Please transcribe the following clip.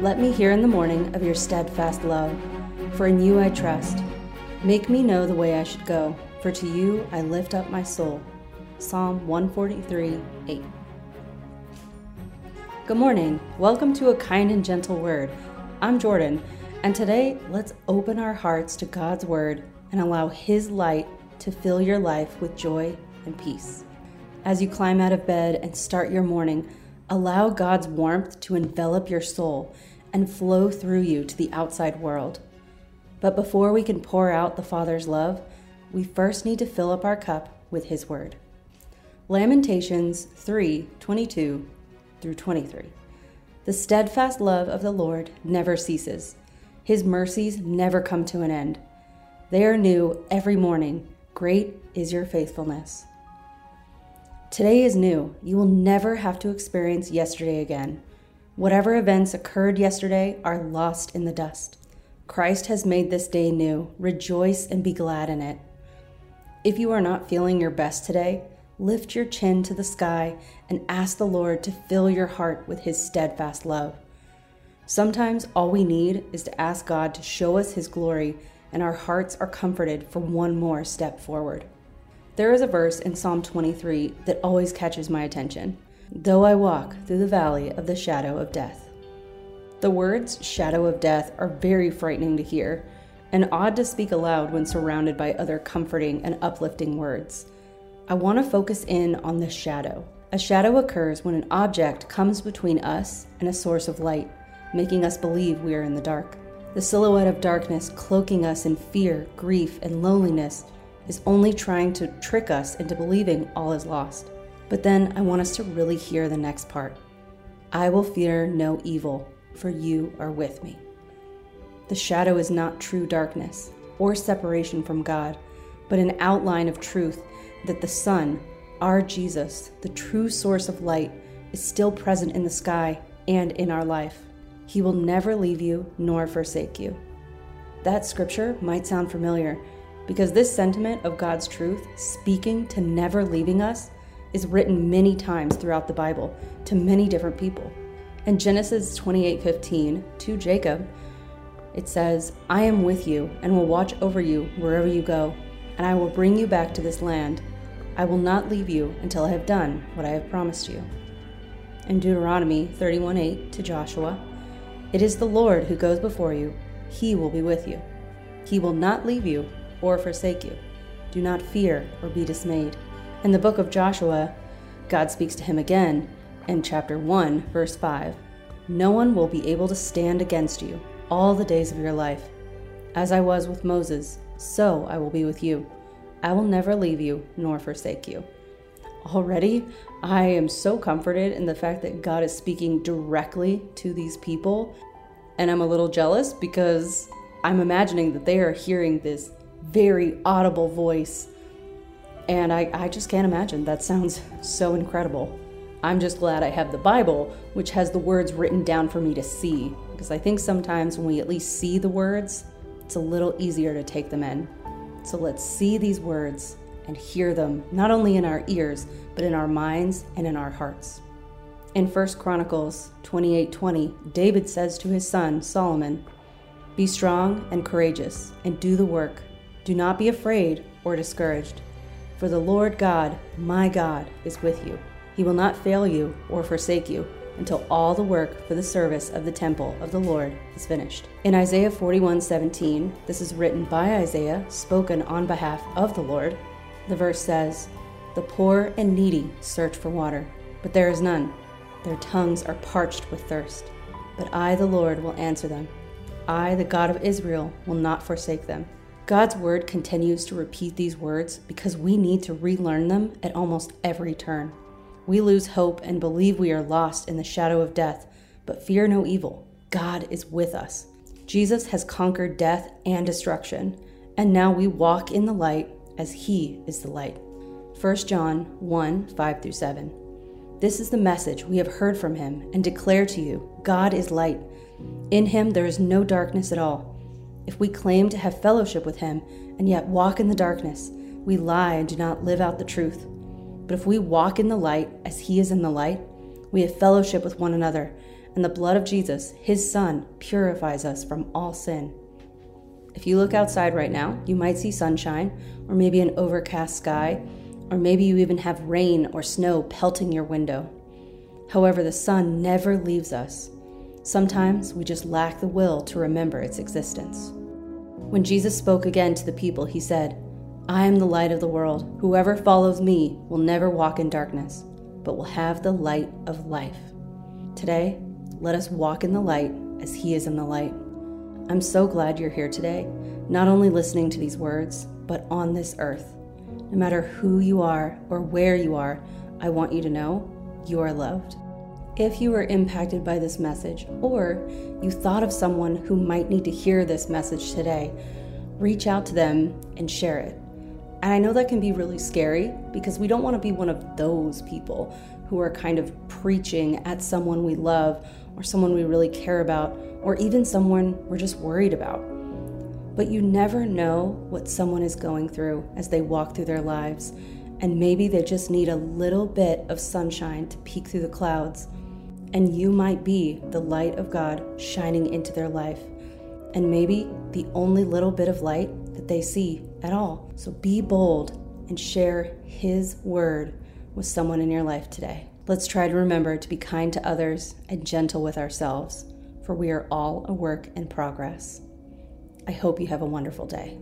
Let me hear in the morning of your steadfast love, for in you I trust. Make me know the way I should go, for to you I lift up my soul. Psalm 143 8. Good morning. Welcome to a kind and gentle word. I'm Jourdan, and today let's open our hearts to God's word and allow His light to fill your life with joy and peace. As you climb out of bed and start your morning, allow God's warmth to envelop your soul and flow through you to the outside world. But before we can pour out the Father's love, we first need to fill up our cup with His word. Lamentations 3 22 through 23. The steadfast love of the Lord never ceases, His mercies never come to an end. They are new every morning. Great is your faithfulness. Today is new. You will never have to experience yesterday again. Whatever events occurred yesterday are lost in the dust. Christ has made this day new. Rejoice and be glad in it. If you are not feeling your best today, lift your chin to the sky and ask the Lord to fill your heart with His steadfast love. Sometimes all we need is to ask God to show us His glory, and our hearts are comforted for one more step forward. There is a verse in Psalm 23 that always catches my attention Though I walk through the valley of the shadow of death. The words shadow of death are very frightening to hear and odd to speak aloud when surrounded by other comforting and uplifting words. I want to focus in on the shadow. A shadow occurs when an object comes between us and a source of light, making us believe we are in the dark. The silhouette of darkness cloaking us in fear, grief, and loneliness is only trying to trick us into believing all is lost. But then I want us to really hear the next part I will fear no evil, for you are with me. The shadow is not true darkness or separation from God, but an outline of truth that the sun, our Jesus, the true source of light, is still present in the sky and in our life. He will never leave you nor forsake you. That scripture might sound familiar because this sentiment of God's truth, speaking to never leaving us, is written many times throughout the Bible to many different people. In Genesis 28:15 to Jacob, it says, "I am with you and will watch over you wherever you go, and I will bring you back to this land. I will not leave you until I have done what I have promised you." In Deuteronomy 31:8 to Joshua, "It is the Lord who goes before you; he will be with you. He will not leave you or forsake you. Do not fear or be dismayed. In the book of Joshua, God speaks to him again in chapter 1, verse 5. No one will be able to stand against you all the days of your life. As I was with Moses, so I will be with you. I will never leave you nor forsake you. Already, I am so comforted in the fact that God is speaking directly to these people, and I'm a little jealous because I'm imagining that they are hearing this very audible voice. And I, I just can't imagine. That sounds so incredible. I'm just glad I have the Bible, which has the words written down for me to see. Because I think sometimes when we at least see the words, it's a little easier to take them in. So let's see these words and hear them, not only in our ears, but in our minds and in our hearts. In 1 Chronicles 28:20, David says to his son Solomon, "Be strong and courageous, and do the work do not be afraid or discouraged, for the Lord God, my God, is with you. He will not fail you or forsake you until all the work for the service of the temple of the Lord is finished. In Isaiah 41:17, this is written by Isaiah, spoken on behalf of the Lord. The verse says, "The poor and needy search for water, but there is none. Their tongues are parched with thirst. But I, the Lord, will answer them. I, the God of Israel, will not forsake them." God's word continues to repeat these words because we need to relearn them at almost every turn. We lose hope and believe we are lost in the shadow of death, but fear no evil. God is with us. Jesus has conquered death and destruction, and now we walk in the light as he is the light. 1 John 1 5 through 7. This is the message we have heard from him and declare to you God is light. In him there is no darkness at all. If we claim to have fellowship with him and yet walk in the darkness, we lie and do not live out the truth. But if we walk in the light as he is in the light, we have fellowship with one another, and the blood of Jesus, his Son, purifies us from all sin. If you look outside right now, you might see sunshine, or maybe an overcast sky, or maybe you even have rain or snow pelting your window. However, the sun never leaves us. Sometimes we just lack the will to remember its existence. When Jesus spoke again to the people, he said, I am the light of the world. Whoever follows me will never walk in darkness, but will have the light of life. Today, let us walk in the light as he is in the light. I'm so glad you're here today, not only listening to these words, but on this earth. No matter who you are or where you are, I want you to know you are loved. If you were impacted by this message, or you thought of someone who might need to hear this message today, reach out to them and share it. And I know that can be really scary because we don't want to be one of those people who are kind of preaching at someone we love or someone we really care about or even someone we're just worried about. But you never know what someone is going through as they walk through their lives, and maybe they just need a little bit of sunshine to peek through the clouds. And you might be the light of God shining into their life, and maybe the only little bit of light that they see at all. So be bold and share His word with someone in your life today. Let's try to remember to be kind to others and gentle with ourselves, for we are all a work in progress. I hope you have a wonderful day.